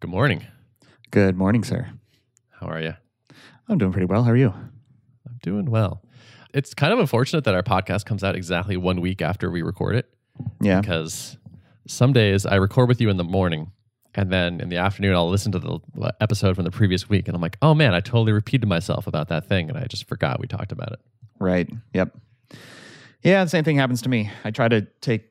Good morning. Good morning, sir. How are you? I'm doing pretty well. How are you? I'm doing well. It's kind of unfortunate that our podcast comes out exactly one week after we record it Yeah. because some days I record with you in the morning and then in the afternoon I'll listen to the episode from the previous week and I'm like, oh man, I totally repeated myself about that thing and I just forgot we talked about it. Right. Yep. Yeah, the same thing happens to me. I try to take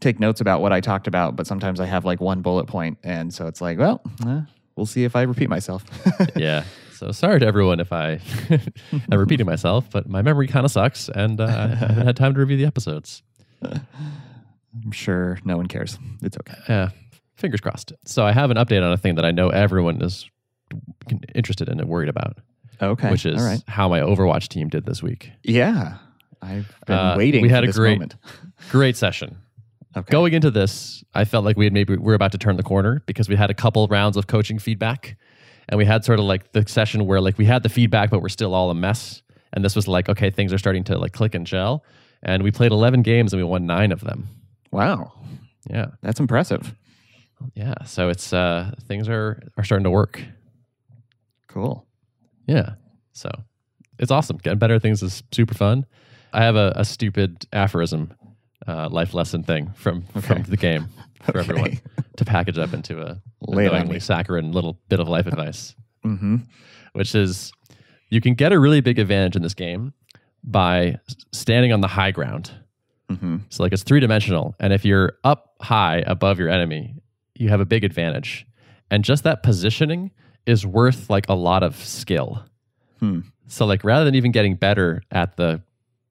take notes about what I talked about, but sometimes I have like one bullet point, and so it's like, well, eh, we'll see if I repeat myself. yeah. So sorry to everyone if I am repeating myself, but my memory kind of sucks and uh, I haven't had time to review the episodes. I'm sure no one cares. It's okay. Yeah, fingers crossed. So I have an update on a thing that I know everyone is interested in and worried about, Okay. which is right. how my Overwatch team did this week. Yeah. I've been Uh, waiting. we had a great- moment. Great session. Okay. Going into this, I felt like we had maybe we were about to turn the corner because we had a couple rounds of coaching feedback, and we had sort of like the session where like we had the feedback, but we're still all a mess. And this was like, okay, things are starting to like click and gel. And we played 11 games and we won nine of them. Wow, Yeah, that's impressive. yeah. So it's uh things are are starting to work. Cool. Yeah. So it's awesome. Getting better at things is super fun. I have a, a stupid aphorism, uh, life lesson thing from from the game for Okay. everyone to package up into a annoyingly saccharine little bit of life advice, Mm-hmm. which is you can get a really big advantage in this game by standing on the high ground. Mm-hmm. So like it's three dimensional, and if you're up high above your enemy, you have a big advantage. And just that positioning is worth like a lot of skill. Hmm. So like rather than even getting better at the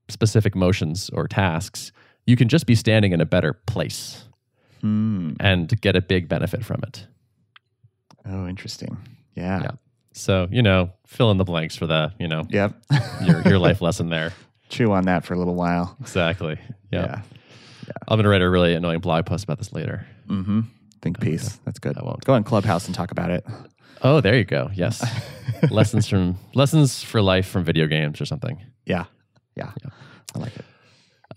specific motions or tasks, you can just be standing in a better place Hmm. and get a big benefit from it. Oh, interesting. Yeah. Yeah. So, you know, fill in the blanks for the, you know, Yep. your your life lesson there. Chew on that for a little while. Exactly. Yeah. Yeah. I'm going to write a really annoying blog post about this later. Mm-hmm. Think piece. That's good. I won't. Go on Clubhouse and talk about it. Oh, there you go. Yes. lessons from lessons for life from video games or something. Yeah. Yeah. I like it.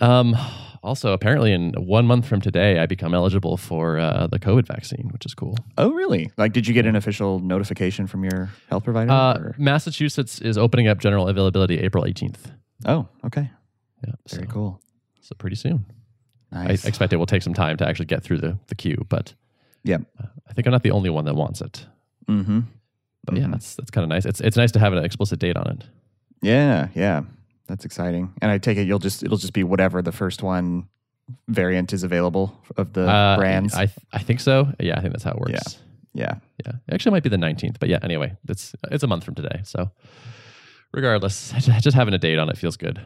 Um, also, apparently, in one month from today, I become eligible for uh, the COVID vaccine, which is cool. Oh, really? Like, did you get an official notification from your health provider? Uh, Massachusetts is opening up general availability April 18th. Oh, okay. Yeah, Very so, cool. so pretty soon. Nice. I expect it will take some time to actually get through the, the queue, but Yep. uh, I think I'm not the only one that wants it. mm-hmm. But yeah, that's that's kind of nice. It's it's nice to have an explicit date on it. Yeah. Yeah. That's exciting. And I take it you'll just it'll just be whatever the first one variant is available of the Uh, brands. I th- I think so. Yeah, I think that's how it works. Yeah. yeah. Yeah, it actually might be the 19th, but yeah. Anyway, it's it's a month from today, so regardless, just having a date on it feels good.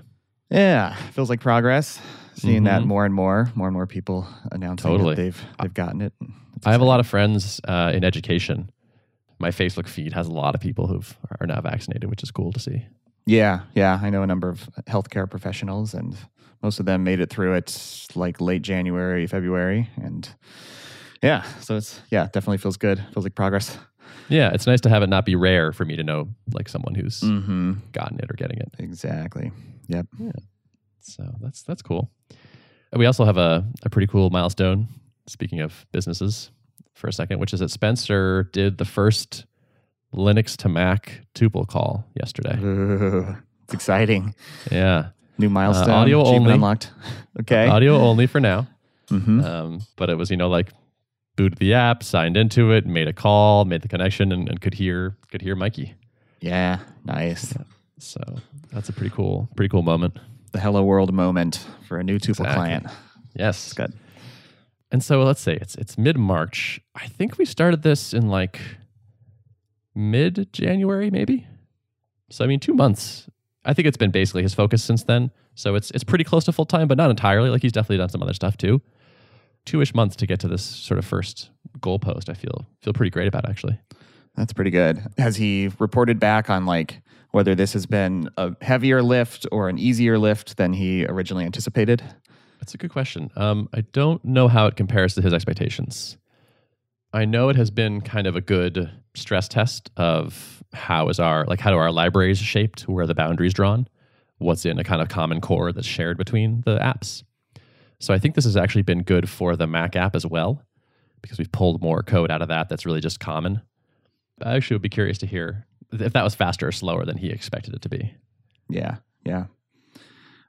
Yeah. Feels like progress. Seeing that Mhm. more and more, more and more people announcing Totally. that they've they've gotten it. I have a lot of friends uh, in education. My Facebook feed has a lot of people who are now vaccinated, which is cool to see. Yeah, yeah. I know a number of healthcare professionals, and most of them made it through it like late January, February, and yeah. So it's yeah, definitely feels good. Feels like progress. Yeah, it's nice to have it not be rare for me to know like someone who's Mm-hmm. gotten it or getting it. Exactly. Yep. So that's that's cool. We also have a, a pretty cool milestone. Speaking of businesses, for a second, which is that Spencer did the first Linux to Mac tuple call yesterday. Ooh, it's exciting. Yeah, New milestone. audio only. unlocked. Okay. audio only for now. Mm-hmm. Um, but it was you know like booted the app, signed into it, made a call, made the connection, and, and could hear could hear Mikey. Yeah. Nice. So that's a pretty cool pretty cool moment. The hello world moment for a new Tuple Exactly. client. Yes, Good. And so let's say it's it's mid March. I think we started this in like mid January, maybe. So I mean, two months. I think it's been basically his focus since then. So it's it's pretty close to full time, but not entirely. Like he's definitely done some other stuff too. Two ish months to get to this sort of first goalpost. I feel feel pretty great about actually. That's pretty good. Has he reported back on like whether this has been a heavier lift or an easier lift than he originally anticipated? That's a good question. Um, I don't know how it compares to his expectations. I know it has been kind of a good stress test of how is our like how do our libraries shaped, where the boundaries drawn, what's in a kind of common core that's shared between the apps. So I think this has actually been good for the Mac app as well, because we've pulled more code out of that that's really just common. I actually would be curious to hear if that was faster or slower than he expected it to be. Yeah, yeah.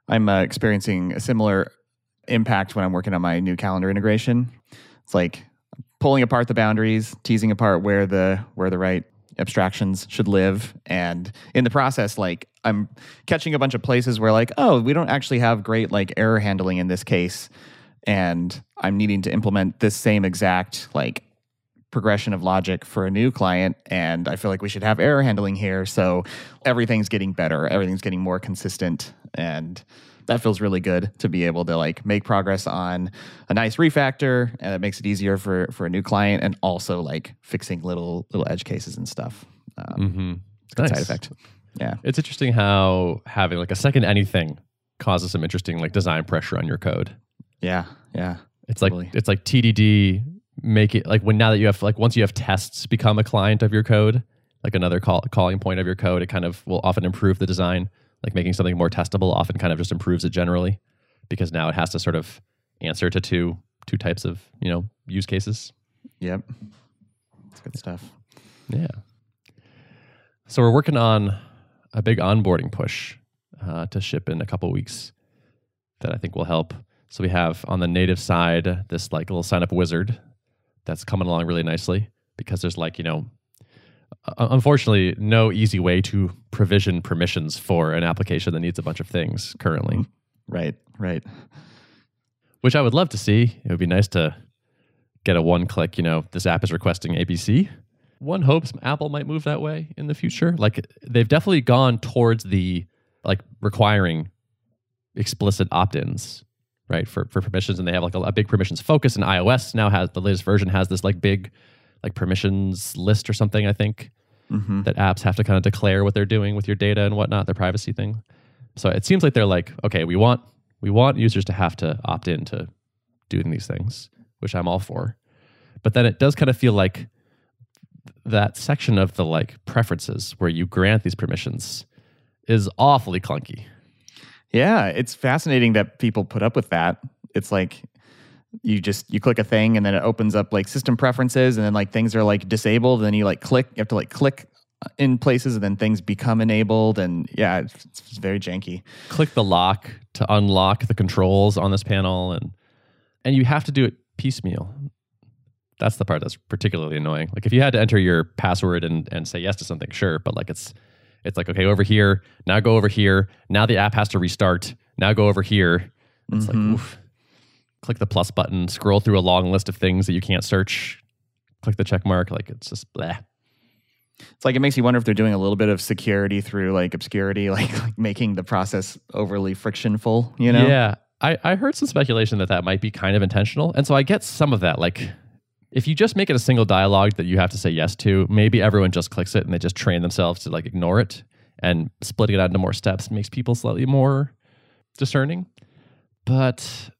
I'm uh, experiencing a similar impact when I'm working on my new calendar integration. It's like pulling apart the boundaries, teasing apart where the where the right abstractions should live. And in the process like i'm catching a bunch of places where like oh we don't actually have great like error handling in this case. And i'm needing to implement this same exact like progression of logic for a new client. And i feel like we should have error handling here. So everything's getting better. Everything's getting more consistent. And that feels really good to be able to like make progress on a nice refactor and it makes it easier for for a new client and also like fixing little little edge cases and stuff um, Mm-hmm. it's a side Nice. effect yeah It's interesting how having like a second anything causes some interesting like design pressure on your code. yeah yeah It's Totally. like it's like TDD make it like when now that you have like once you have tests become a client of your code, like another call, calling point of your code, it kind of will often improve the design. Like making something more testable often kind of just improves it generally because now it has to sort of answer to two two types of you know use cases. yep it's good stuff Yeah. So we're working on a big onboarding push uh, to ship in a couple weeks that I think will help. So we have on the native side this like little sign up wizard that's coming along really nicely because there's like you know Uh, unfortunately no easy way to provision permissions for an application that needs a bunch of things currently. Mm-hmm. Right right. Which i would love to see. It would be nice to get a one click you know this app is requesting abc one hopes apple might move that way in the future. Like they've definitely gone towards the like requiring explicit opt-ins right for, for permissions. And they have like a, a big permissions focus. And ios now has the latest version has this like big like permissions list or something i think mm-hmm. that apps have to kind of declare what they're doing with your data and whatnot, their privacy thing. So it seems like they're like, okay, we want we want users to have to opt in to doing these things, which I'm all for. But then it does kind of feel like that section of the like preferences where you grant these permissions is awfully clunky. Yeah, it's fascinating that people put up with that. It's like you just you click a thing and then it opens up like system preferences and then like things are like disabled and then you like click you have to like click in places and then things become enabled and yeah, it's, it's very janky. click the lock to unlock the controls on this panel and and you have to do it piecemeal that's the part that's particularly annoying like if you had to enter your password and and say yes to something sure but like it's it's like okay over here now go over here now the app has to restart now go over here it's Mhm. like oof. Click the plus button scroll through a long list of things that you can't search click the check mark like it's just bleh. It's like it makes you wonder if they're doing a little bit of security through like obscurity, like, like making the process overly frictionful, you know? Yeah. I, I heard some speculation that that might be kind of intentional. And so I get some of that. Like, if you just make it a single dialogue that you have to say yes to, maybe everyone just clicks it and they just train themselves to like ignore it and splitting it out into more steps makes people slightly more discerning. But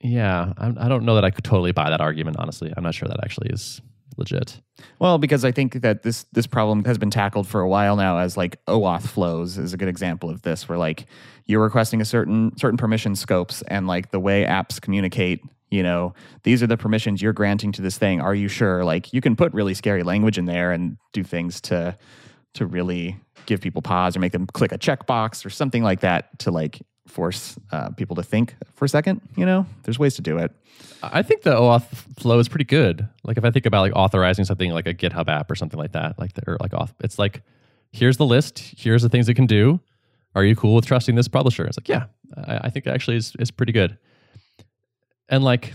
yeah, I'm, I don't know that I could totally buy that argument, honestly. I'm not sure that actually is legit. Well, because I think that this this problem has been tackled for a while now as like OAuth flows is a good example of this, where like you're requesting a certain certain permission scopes and like the way apps communicate, you know, these are the permissions you're granting to this thing. Are you sure? Like you can put really scary language in there and do things to to really give people pause or make them click a checkbox or something like that to like force uh, people to think for a second. You know, there's ways to do it. I think the OAuth flow is pretty good. Like if I think about like authorizing something like a GitHub app or something like that, like the, or like auth, it's like here's the list, here's the things it can do. Are you cool with trusting this publisher? It's like yeah, I, I think actually is is pretty good. And like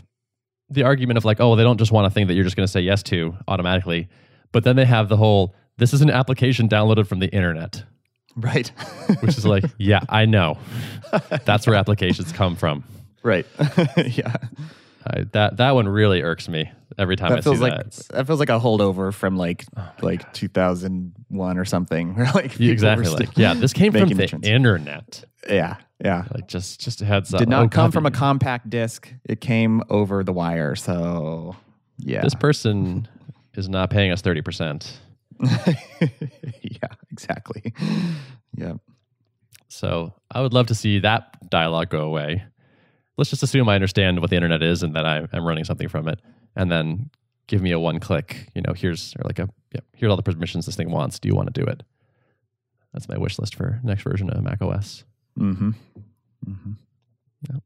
the argument of like oh they don't just want a thing that you're just going to say yes to automatically, but then they have the whole this is an application downloaded from the internet, Right. which is like yeah I know that's where applications come from. right. yeah. I, that that one really irks me every time I that see feels that. like It's- that feels like a holdover from like oh like 2001 or something. Where like exactly. Like, yeah, this came from the internet. yeah, yeah. Like just just a heads up. Did not Oh, come God, from a compact disc. It came over the wire. So yeah, This person is not paying us thirty percent. yeah, exactly. Yeah, So I would love to see that dialogue go away. Let's just assume I understand what the internet is and that I, I'm running something from it, and then give me a one click, you know, here's or like a yeah, here's all the permissions this thing wants. Do you want to do it? That's my wish list for next version of Mac OS. Mm-hmm. Mm-hmm. Yeah.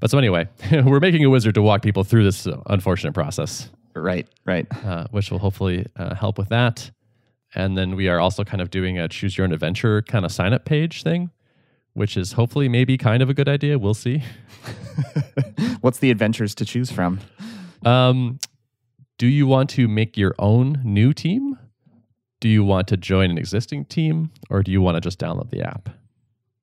But so anyway, we're making a wizard to walk people through this uh, unfortunate process, Right, right. uh, which will hopefully uh, help with that. And then we are also kind of doing a choose your own adventure kind of sign up page thing, which is hopefully maybe kind of a good idea. We'll see. What's the adventures to choose from? Um, do you want to make your own new team? Do you want to join an existing team, or do you want to just download the app?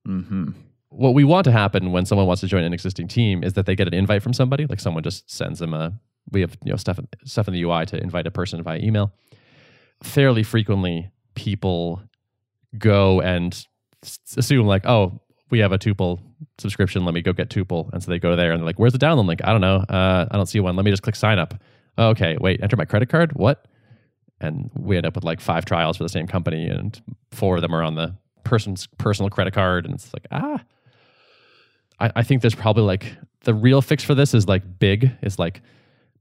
Mm-hmm. What we want to happen when someone wants to join an existing team is that they get an invite from somebody, like someone just sends them a. We have you know stuff stuff in the UI to invite a person via email. Fairly frequently, people go and assume like, oh, we have a tuple subscription. Let me go get tuple, and so they go there and they're like, "Where's the download link? I don't know. Uh, I don't see one. Let me just click sign up." Oh, okay, wait, enter my credit card. What? And we end up with like five trials for the same company, and four of them are on the person's personal credit card, and it's like ah. I, I think there's probably like the real fix for this is like big. Is like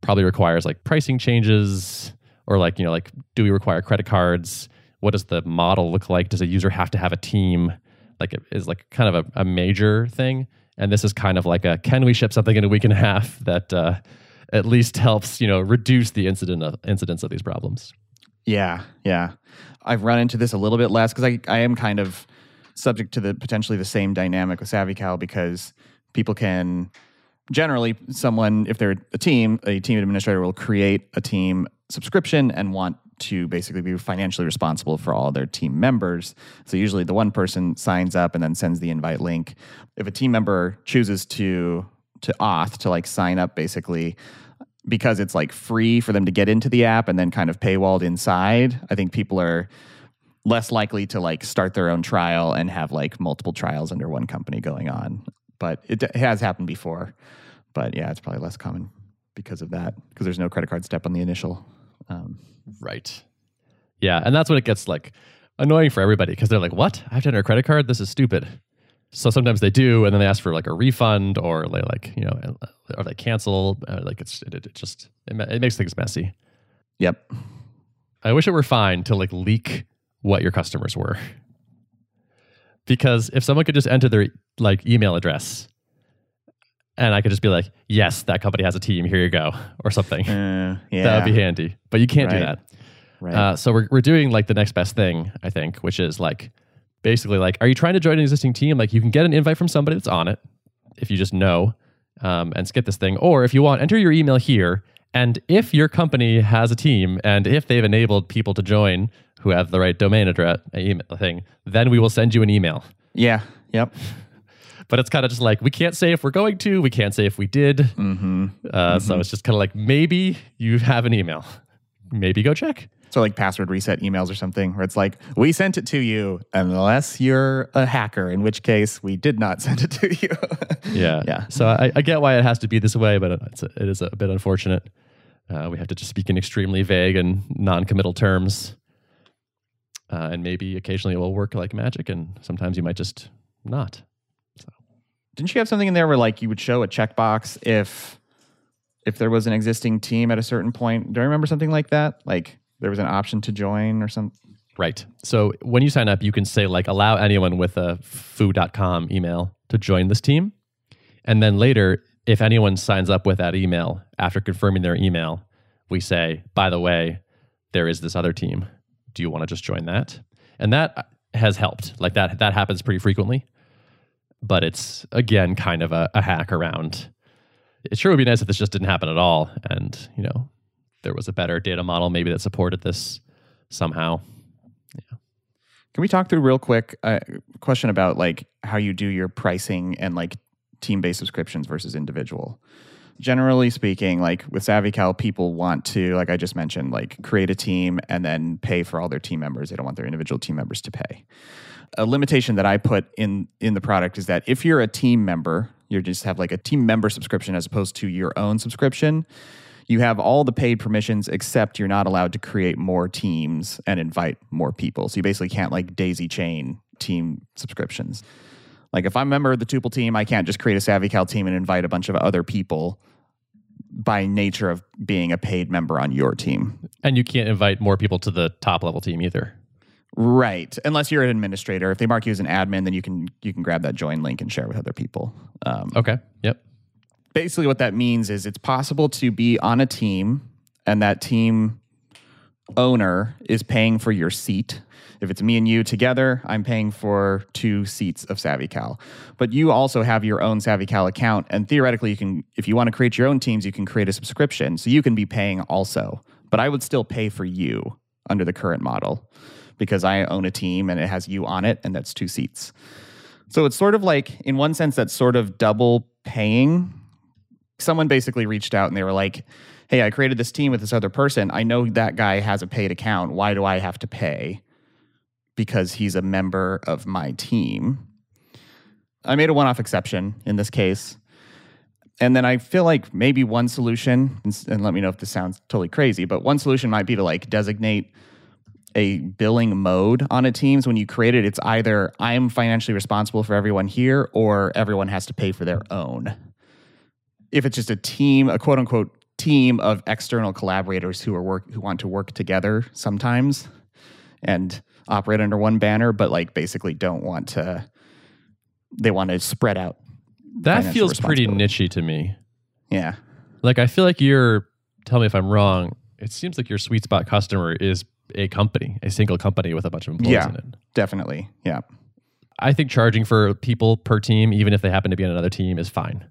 probably requires like pricing changes or like you know like do we require credit cards? What does the model look like? Does a user have to have a team? Like it is like kind of a, a major thing. And this is kind of like a can we ship something in a week and a half that uh, at least helps you know reduce the incident of incidence of these problems. Yeah, yeah. I've run into this a little bit less because I, I am kind of subject to the potentially the same dynamic with SavvyCal because people can generally someone if they're a team, a team administrator will create a team subscription and want to basically be financially responsible for all their team members. So usually the one person signs up and then sends the invite link. If a team member chooses to to auth to like sign up basically because it's like free for them to get into the app and then kind of paywalled inside, I think people are less likely to like start their own trial and have like multiple trials under one company going on. But it, it has happened before. But yeah, it's probably less common because of that because there's no credit card step on the initial. Um, Right. Yeah, and that's when it gets like annoying for everybody because they're like, "What? I have to enter a credit card? This is stupid." So sometimes they do, and then they ask for like a refund, or they like you know, or they cancel. Uh, like it's it, it just it, it makes things messy. yep. I wish it were fine to like leak what your customers were, because if someone could just enter their like email address, and I could just be like, "Yes, that company has a team. Here you go," or something. Uh, yeah. That would be handy, but you can't do that. right. Uh, so we're we're doing like the next best thing, I think, which is like basically like, are you trying to join an existing team? Like you can get an invite from somebody that's on it if you just know um, and skip this thing, or if you want, enter your email here. And if your company has a team and if they've enabled people to join who have the right domain address uh, email thing, then we will send you an email. yeah. Yep. But it's kind of just like we can't say if we're going to, we can't say if we did. Mm-hmm. Uh, So it's just kind of like maybe you have an email, maybe go check. So like password reset emails or something where it's like, we sent it to you unless you're a hacker, in which case we did not send it to you. Yeah. Yeah. So I, I get why it has to be this way, but it's a, it is a bit unfortunate. Uh, we have to just speak in extremely vague and non committal terms. Uh, and maybe occasionally it will work like magic, and sometimes you might just not. Didn't you have something in there where like you would show a checkbox if if there was an existing team at a certain point? Do I remember something like that? Like there was an option to join or something? Right. So when you sign up, you can say, like, allow anyone with a foo.com email to join this team. And then later, if anyone signs up with that email after confirming their email, we say, by the way, there is this other team. Do you want to just join that? And that uh, has helped. Like that, that happens pretty frequently. But it's again kind of a, a hack around. It sure would be nice if this just didn't happen at all. And, you know, there was a better data model maybe that supported this somehow. Yeah. Can we talk through real quick a question about like how you do your pricing and like team-based subscriptions versus individual? Generally speaking, like with SavvyCal, people want to, like I just mentioned, like create a team and then pay for all their team members. They don't want their individual team members to pay. A limitation that I put in in the product is that if you're a team member, you just have like a team member subscription as opposed to your own subscription. You have all the paid permissions except you're not allowed to create more teams and invite more people. So you basically can't like daisy chain team subscriptions. Like if I'm a member of the Tuple team, I can't just create a Savvy SavvyCal team and invite a bunch of other people by nature of being a paid member on your team. And you can't invite more people to the top level team either. Right, unless you're an administrator. If they mark you as an admin, then you can you can grab that join link and share with other people. Um, Okay. Yep. basically what that means is it's possible to be on a team and that team owner is paying for your seat. If it's me and you together, I'm paying for two seats of SavvyCal. But you also have your own SavvyCal account and theoretically you can if you want to create your own teams, you can create a subscription. So you can be paying also. But I would still pay for you under the current model because I own a team and it has you on it and that's two seats. So it's sort of like in one sense that's sort of double paying someone basically reached out and they were like, Hey, I created this team with this other person. I know that guy has a paid account. Why do I have to pay? Because he's a member of my team. I made a one off exception in this case. And then I feel like maybe one solution, and, let me know if this sounds totally crazy, but one solution might be to like designate a billing mode on a team. So when you create it, it's either I'm financially responsible for everyone here or everyone has to pay for their own if it's just a team, a quote unquote team of external collaborators who are work who want to work together sometimes and operate under one banner, but like basically don't want to they want to spread out. That feels pretty nichey to me. Yeah. Like I feel like you're tell me if I'm wrong. It seems like your sweet spot customer is a company, a single company with a bunch of employees Yeah. in it. Definitely. Yeah. I think charging for people per team, even if they happen to be on another team, is fine.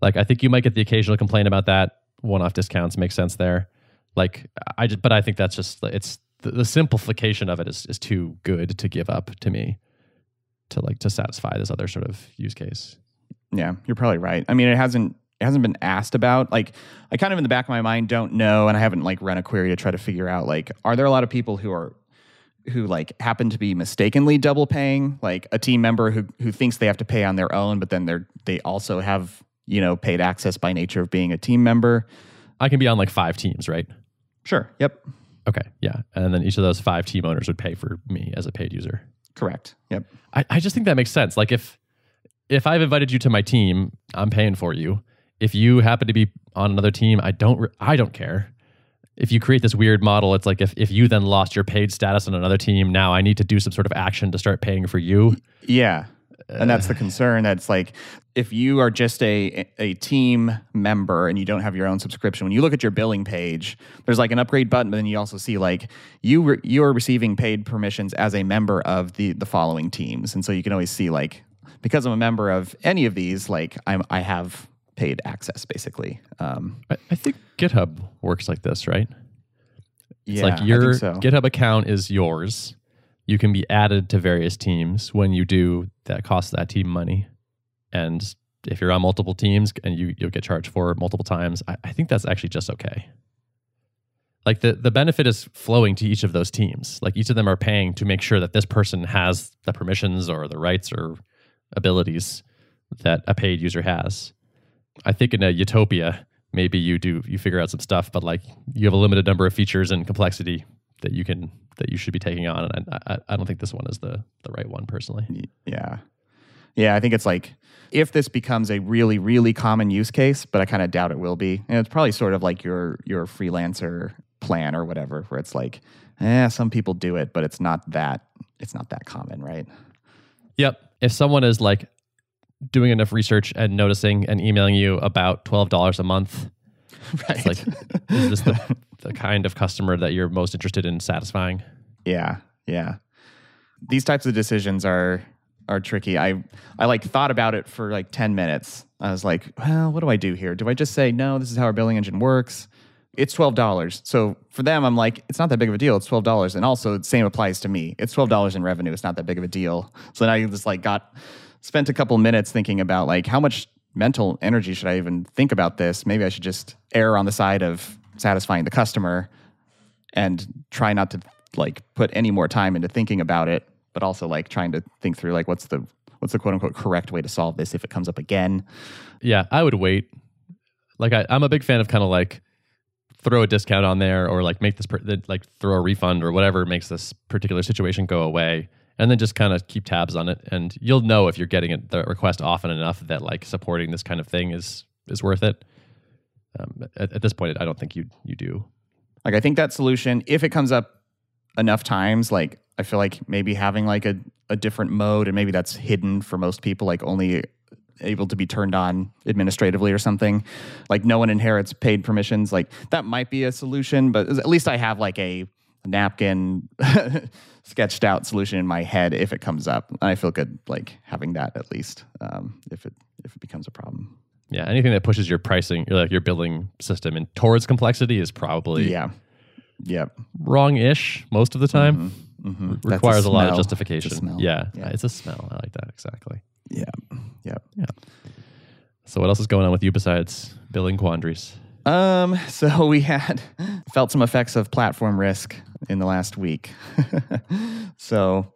Like I think you might get the occasional complaint about that. One-off discounts make sense there. Like I just, but I think that's just it's the, the simplification of it is is too good to give up to me to like to satisfy this other sort of use case. Yeah, you're probably right. I mean, it hasn't it hasn't been asked about. Like, I kind of in the back of my mind don't know, and I haven't like run a query to try to figure out like, are there a lot of people who are who like happen to be mistakenly double paying, like a team member who who thinks they have to pay on their own, but then they're they also have you know paid access by nature of being a team member. I can be on like five teams, right? Sure. Yep. Okay, yeah, and then each of those five team owners would pay for me as a paid user. Correct. Yep. I, I just think that makes sense. Like if if I've invited you to my team, I'm paying for you. If you happen to be on another team, I don't re- I don't care. If you create this weird model, it's like if, if you then lost your paid status on another team, now I need to do some sort of action to start paying for you. Yeah. And that's the concern. That's like if you are just a a team member and you don't have your own subscription, when you look at your billing page, there's like an upgrade button, but then you also see like you re- you are receiving paid permissions as a member of the the following teams, and so you can always see like because I'm a member of any of these, like I'm I have paid access basically. Um, I, I think GitHub works like this, right? It's yeah, like your so. GitHub account is yours. You can be added to various teams when you do that costs that team money. And if you're on multiple teams and you, you'll get charged for it multiple times, I, I think that's actually just okay. Like the, the benefit is flowing to each of those teams. Like each of them are paying to make sure that this person has the permissions or the rights or abilities that a paid user has. I think in a utopia, maybe you do you figure out some stuff, but like you have a limited number of features and complexity that you can that you should be taking on. And I, I, don't think this one is the the right one personally. Yeah. Yeah, I think it's like if this becomes a really, really common use case, but I kind of doubt it will be. And it's probably sort of like your your freelancer plan or whatever, where it's like, eh, some people do it, but it's not that it's not that common, right? Yep. If someone is like doing enough research and noticing and emailing you about twelve dollars a month, right. it's like is this the, the kind of customer that you're most interested in satisfying? Yeah, yeah. These types of decisions are are tricky. I I like thought about it for like 10 minutes. I was like, well, what do I do here? Do I just say no, this is how our billing engine works? It's $12. So for them, I'm like, it's not that big of a deal. It's $12. And also the same applies to me. It's $12 in revenue. It's not that big of a deal. So then I just like got spent a couple minutes thinking about like how much mental energy should I even think about this? Maybe I should just err on the side of satisfying the customer and try not to like put any more time into thinking about it, but also like trying to think through like what's the what's the quote unquote correct way to solve this if it comes up again. Yeah, I would wait. Like I, I'm a big fan of kind of like throw a discount on there or like make this per, like throw a refund or whatever makes this particular situation go away and then just kind of keep tabs on it and you'll know if you're getting it, the request often enough that like supporting this kind of thing is is worth it um, at, at this point, I don't think you you do. Like I think that solution, if it comes up enough times, like I feel like maybe having like a, a different mode and maybe that's hidden for most people, like only able to be turned on administratively or something. Like no one inherits paid permissions. Like that might be a solution, but at least I have like a napkin sketched out solution in my head if it comes up. I feel good like having that at least um, if it if it becomes a problem. Yeah, anything that pushes your pricing, your like your billing system and towards complexity is probably Yeah. Yep. wrong-ish most of the time. Mm-hmm. Requires a, lot of justification. It's smell. Yeah, Yeah. it's a smell. I like that exactly. Yeah. Yep. So what else is going on with you besides billing quandaries? Um, so we had felt some effects of platform risk in the last week. so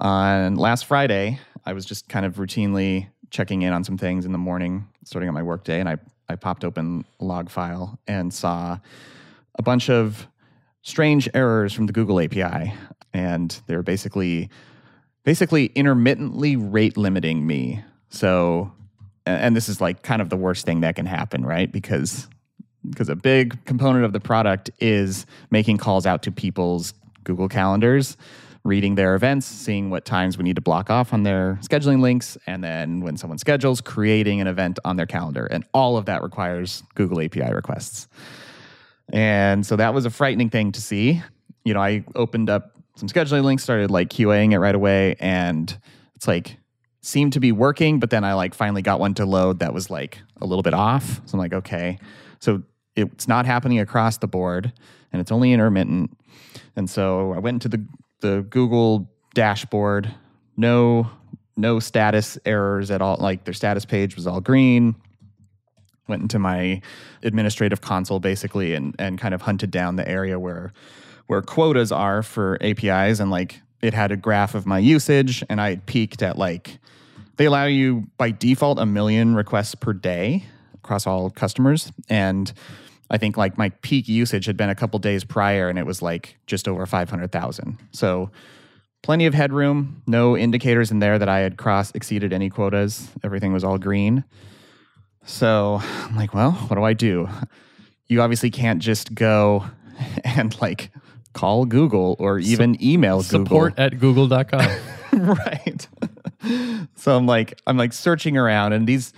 on last Friday, I was just kind of routinely checking in on some things in the morning, starting out my workday, and I, I popped open log file and saw a bunch of strange errors from the Google API. And they were basically basically intermittently rate limiting me. So and this is like kind of the worst thing that can happen, right? Because because a big component of the product is making calls out to people's Google calendars, reading their events, seeing what times we need to block off on their scheduling links, and then when someone schedules, creating an event on their calendar. And all of that requires Google API requests. And so that was a frightening thing to see. You know, I opened up some scheduling links, started like QAing it right away, and it's like seemed to be working, but then I like finally got one to load that was like a little bit off. So I'm like, okay. So it's not happening across the board and it's only intermittent. And so I went into the the Google dashboard, no no status errors at all. Like their status page was all green. Went into my administrative console basically and and kind of hunted down the area where where quotas are for APIs and like it had a graph of my usage and I had peaked at like they allow you by default a million requests per day across all customers and I think like my peak usage had been a couple days prior and it was like just over 500,000. So plenty of headroom, no indicators in there that I had cross exceeded any quotas. Everything was all green. So I'm like, well, what do I do? You obviously can't just go and like call Google or even email Google. Support at google.com. right. so I'm like, I'm like searching around, and these,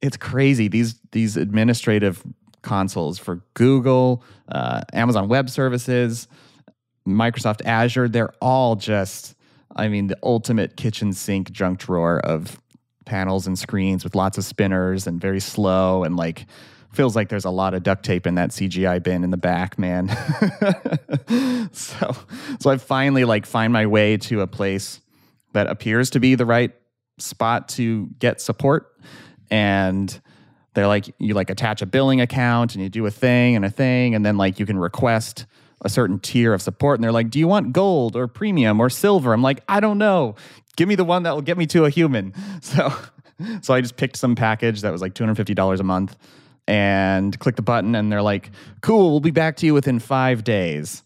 it's crazy. These these administrative consoles for Google, uh, Amazon Web Services, Microsoft Azure, they're all just, I mean, the ultimate kitchen sink junk drawer of panels and screens with lots of spinners and very slow and like feels like there's a lot of duct tape in that CGI bin in the back, man. so so I finally like find my way to a place that appears to be the right spot to get support and they're like you like attach a billing account and you do a thing and a thing and then like you can request a certain tier of support and they're like do you want gold or premium or silver i'm like i don't know give me the one that will get me to a human so so i just picked some package that was like $250 a month and click the button and they're like cool we'll be back to you within five days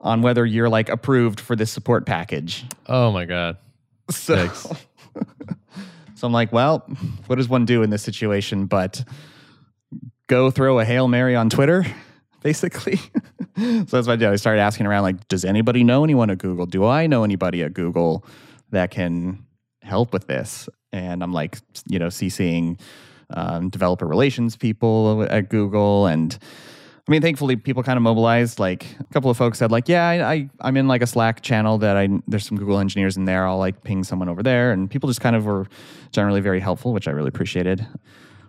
on whether you're like approved for this support package oh my god. so. so I'm like, well, what does one do in this situation but go throw a Hail Mary on Twitter, basically? so that's what I did. I started asking around, like, does anybody know anyone at Google? Do I know anybody at Google that can help with this? And I'm like, you know, CCing um, developer relations people at Google and I mean, thankfully, people kind of mobilized. Like a couple of folks said, like, yeah, I, I I'm in like a Slack channel that I there's some Google engineers in there. I'll like ping someone over there, and people just kind of were generally very helpful, which I really appreciated.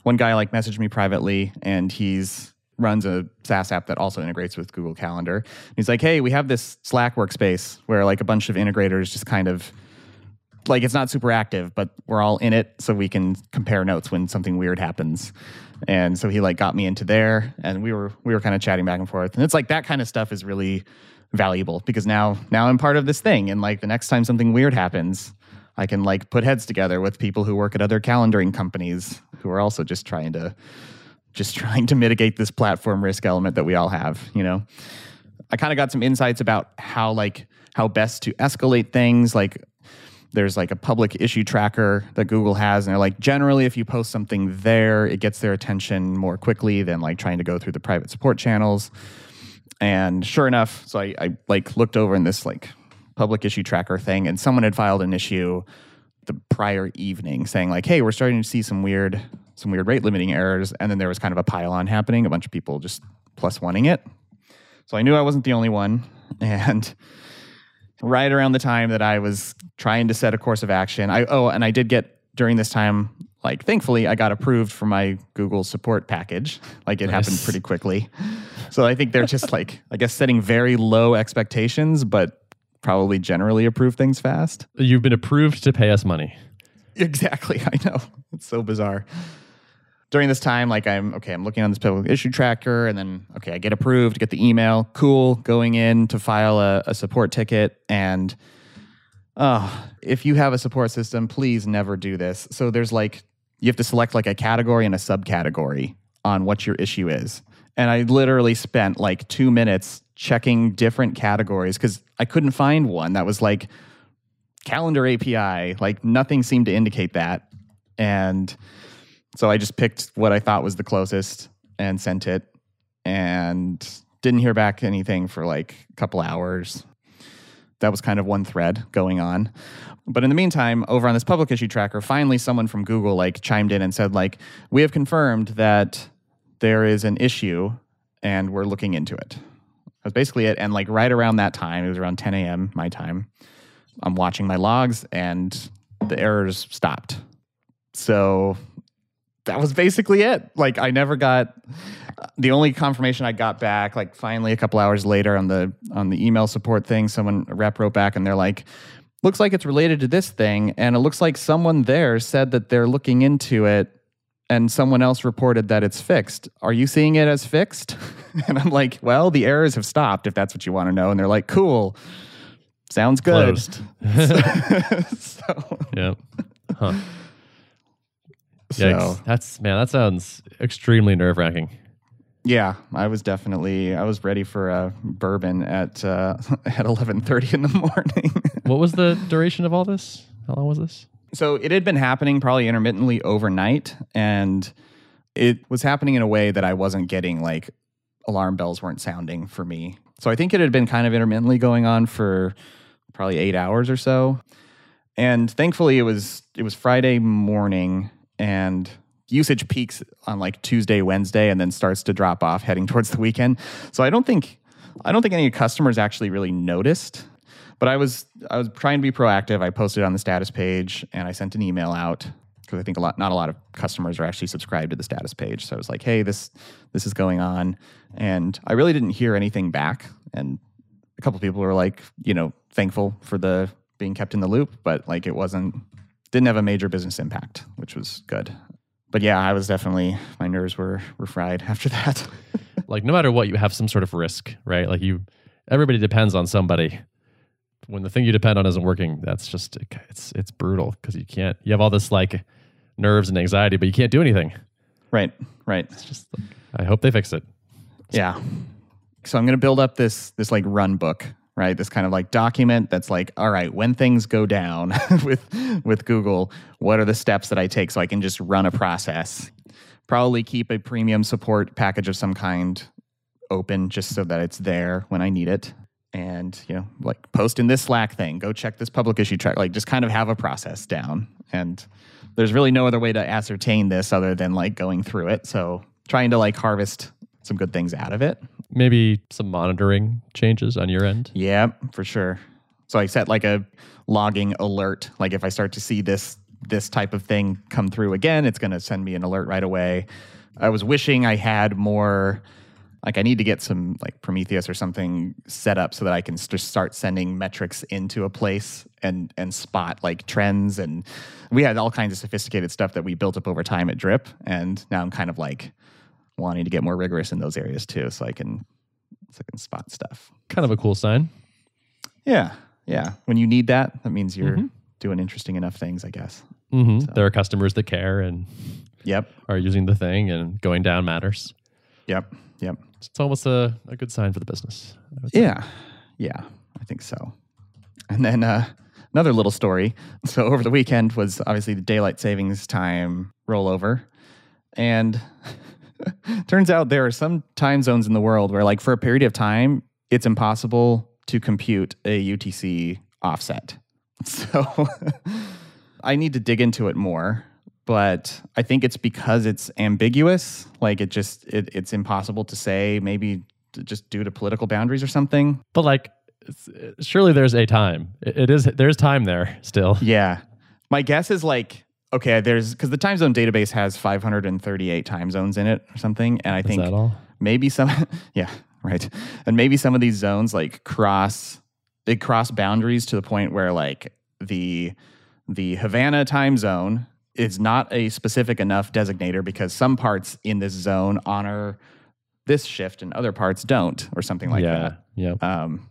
One guy like messaged me privately, and he's runs a SaaS app that also integrates with Google Calendar. He's like, hey, we have this Slack workspace where like a bunch of integrators just kind of like it's not super active, but we're all in it so we can compare notes when something weird happens. And so he like got me into there and we were we were kind of chatting back and forth. And it's like that kind of stuff is really valuable because now now I'm part of this thing and like the next time something weird happens, I can like put heads together with people who work at other calendaring companies who are also just trying to just trying to mitigate this platform risk element that we all have, you know. I kind of got some insights about how like how best to escalate things like there's like a public issue tracker that Google has, and they're like, generally, if you post something there, it gets their attention more quickly than like trying to go through the private support channels. And sure enough, so I, I like looked over in this like public issue tracker thing, and someone had filed an issue the prior evening saying like, "Hey, we're starting to see some weird some weird rate limiting errors," and then there was kind of a pile-on happening, a bunch of people just plus wanting it. So I knew I wasn't the only one, and right around the time that I was trying to set a course of action, I oh, and I did get during this time like thankfully I got approved for my Google support package. Like it nice. happened pretty quickly. So I think they're just like I guess setting very low expectations, but probably generally approve things fast. You've been approved to pay us money. Exactly. I know. It's so bizarre. During this time, like I'm okay, I'm looking on this public issue tracker, and then okay, I get approved, get the email, cool, going in to file a, a support ticket, and oh, if you have a support system, please never do this. So there's like you have to select like a category and a subcategory on what your issue is. And I literally spent like two minutes checking different categories because I couldn't find one that was like calendar API. Like nothing seemed to indicate that. And so I just picked what I thought was the closest and sent it and didn't hear back anything for like a couple hours. That was kind of one thread going on. But in the meantime, over on this public issue tracker, finally someone from Google like chimed in and said like, "We have confirmed that there is an issue and we're looking into it." That was basically it. And like right around that time, it was around 10 a.m. my time. I'm watching my logs and the errors stopped. So that was basically it. Like I never got the only confirmation I got back, like finally a couple hours later on the on the email support thing, someone a rep wrote back and they're like, looks like it's related to this thing, and it looks like someone there said that they're looking into it and someone else reported that it's fixed. Are you seeing it as fixed? and I'm like, well, the errors have stopped if that's what you want to know. And they're like, cool. Sounds good. Closed. so, yeah. Huh. So, That's man, that sounds extremely nerve wracking. Yeah, I was definitely I was ready for a bourbon at uh, at eleven thirty in the morning. what was the duration of all this? How long was this? So it had been happening probably intermittently overnight, and it was happening in a way that I wasn't getting like alarm bells weren't sounding for me. So I think it had been kind of intermittently going on for probably eight hours or so. And thankfully it was it was Friday morning and usage peaks on like Tuesday, Wednesday, and then starts to drop off heading towards the weekend. So I don't think I don't think any customers actually really noticed but I was I was trying to be proactive. I posted on the status page and I sent an email out because I think a lot not a lot of customers are actually subscribed to the status page. So I was like, "Hey, this this is going on," and I really didn't hear anything back. And a couple people were like, you know, thankful for the being kept in the loop, but like it wasn't didn't have a major business impact, which was good. But yeah, I was definitely my nerves were were fried after that. like no matter what, you have some sort of risk, right? Like you, everybody depends on somebody when the thing you depend on isn't working, that's just it's it's brutal because you can't. You have all this like nerves and anxiety, but you can't do anything. Right, right. It's just. I hope they fix it. Yeah. So I'm going to build up this this like run book, right? This kind of like document that's like, all right, when things go down with with Google, what are the steps that I take so I can just run a process? Probably keep a premium support package of some kind open just so that it's there when I need it. And you know like post in this slack thing. Go check this public issue track like just kind of have a process down. And there's really no other way to ascertain this other than like going through it. So trying to like harvest some good things out of it maybe some monitoring changes on your end? Yeah for sure. So i set like a logging alert. Like if i start to see this this type of thing come through again it's going to send me an alert right away. I was wishing i had more like I need to get some like Prometheus or something set up so that I can just start sending metrics into a place and and spot like trends. And we had all kinds of sophisticated stuff that we built up over time at Drip. And now I'm kind of like wanting to get more rigorous in those areas too so I can so I can spot stuff. Kind of a cool sign. Yeah. Yeah. When you need that, that means you're mm-hmm. doing interesting enough things, I guess. Mm-hmm. So. There are customers that care and yep are using the thing and going down matters. Yep. Yep. It's almost a, a good sign for the business. Yeah. Yeah. I think so. And then uh, another little story. So over the weekend was obviously the daylight savings time rollover. And turns out there are some time zones in the world where like for a period of time it's impossible to compute a UTC offset. So I need to dig into it more, but I think it's because it's ambiguous. Like it just it, it's impossible to say maybe just due to political boundaries or something. But like, surely there's a time. It, it is there's time there still. Yeah. My guess is like okay, there's because the time zone database has 538 time zones in it or something, and I think maybe some yeah right and maybe some of these zones like cross they cross boundaries to the point where like the the havana time zone is not a specific enough designator because some parts in this zone honor this shift and other parts don't or something like yeah. that Yeah. um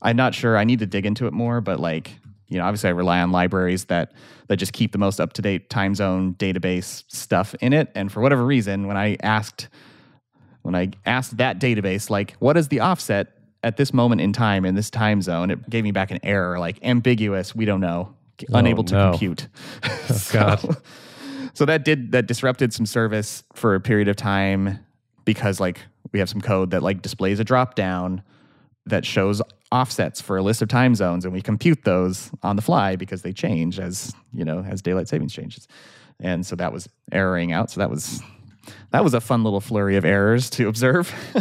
i'm not sure i need to dig into it more but like you know obviously i rely on libraries that that just keep the most up to date time zone database stuff in it and for whatever reason when i asked when I asked that database, like, what is the offset at this moment in time in this time zone? It gave me back an error, like ambiguous, we don't know, oh, unable to no. compute. Oh, so, God. so that did that disrupted some service for a period of time because like we have some code that like displays a drop down that shows offsets for a list of time zones and we compute those on the fly because they change as you know as daylight savings changes and so that was erroring out so that was that was a fun little flurry of errors to observe.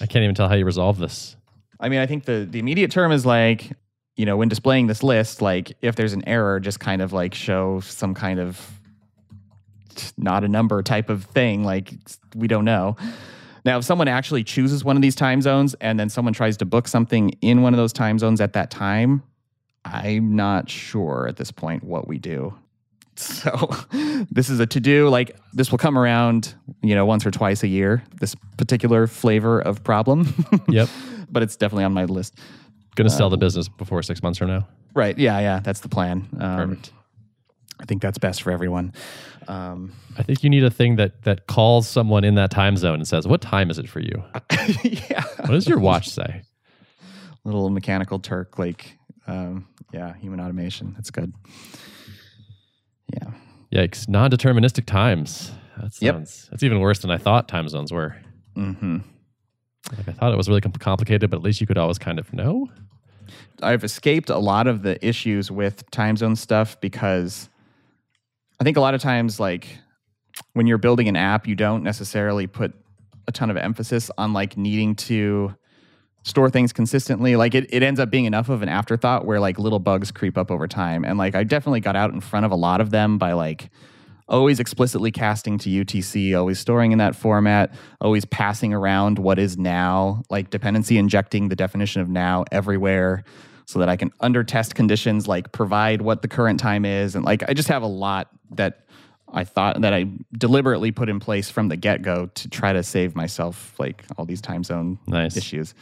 I can't even tell how you resolve this. I mean, I think the the immediate term is like, you know, when displaying this list, like if there's an error, just kind of like show some kind of not a number type of thing. Like we don't know. Now, if someone actually chooses one of these time zones and then someone tries to book something in one of those time zones at that time, I'm not sure at this point what we do. So this is a to do. Like this will come around, you know, once or twice a year. This particular flavor of problem. Yep. but it's definitely on my list. Gonna sell the business before six months from now. Right? Yeah, yeah. That's the plan. Um, Perfect. I think that's best for everyone. Um, I think you need a thing that that calls someone in that time zone and says, "What time is it for you? yeah. What does your watch say?" Little mechanical Turk, like, um, yeah, human automation. That's good. Yeah. Yikes! Non-deterministic times. That Yep. sounds. That's even worse than I thought time zones were. hmm Like I thought it was really com- complicated, but at least you could always kind of know. I've escaped a lot of the issues with time zone stuff because I think a lot of times, like when you're building an app, you don't necessarily put a ton of emphasis on like needing to store things consistently. Like it, it ends up being enough of an afterthought where like little bugs creep up over time. And like I definitely got out in front of a lot of them by like always explicitly casting to UTC, always storing in that format, always passing around what is now, like dependency injecting the definition of now everywhere so that I can under test conditions, like provide what the current time is. And like I just have a lot that I thought that I deliberately put in place from the get go to try to save myself like all these time zone Nice. issues.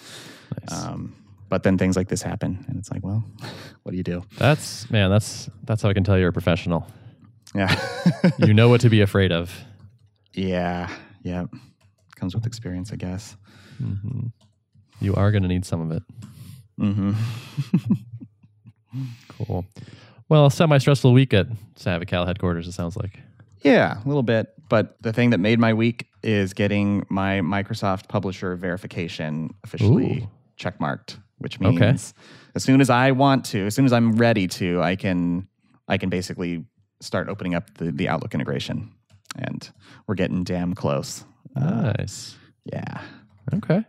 Nice. Um, but then things like this happen, and it's like, well, what do you do? That's man. That's that's how I can tell you're a professional. Yeah. You know what to be afraid of. Yeah, yeah. Comes with experience, I guess. hmm You are going to need some of it. hmm Cool. Well, semi stressful week at SavvyCal headquarters. It sounds like. Yeah, a little bit. But the thing that made my week is getting my Microsoft Publisher verification officially Ooh. checkmarked, which means Okay. as soon as I want to, as soon as I'm ready to, I can I can basically start opening up the, the Outlook integration. And we're getting damn close. Uh, Nice. yeah. Okay.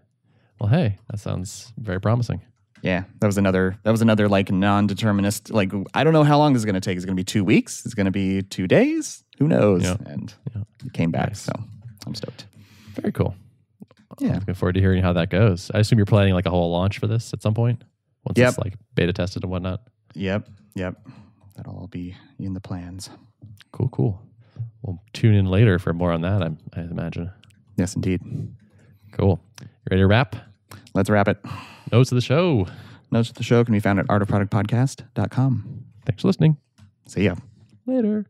Well, hey, that sounds very promising. Yeah, that was another. That was another like non-determinist. Like I don't know how long this is going to take. Is it going to be two weeks? Is it going to be two days? Who knows? Yeah. And Yeah. it came back, Nice. so I'm stoked. Very cool. Yeah. Looking forward to hearing how that goes. I assume you're planning like a whole launch for this at some point once Yep. it's like beta tested and whatnot. Yep, yep. That'll all be in the plans. Cool, cool. We'll tune in later for more on that. I'm, I imagine. Yes, indeed. Cool. You ready to wrap? Let's wrap it. Notes of the show. Notes of the show can be found at artofproductpodcast.com. Thanks for listening. See ya. Later.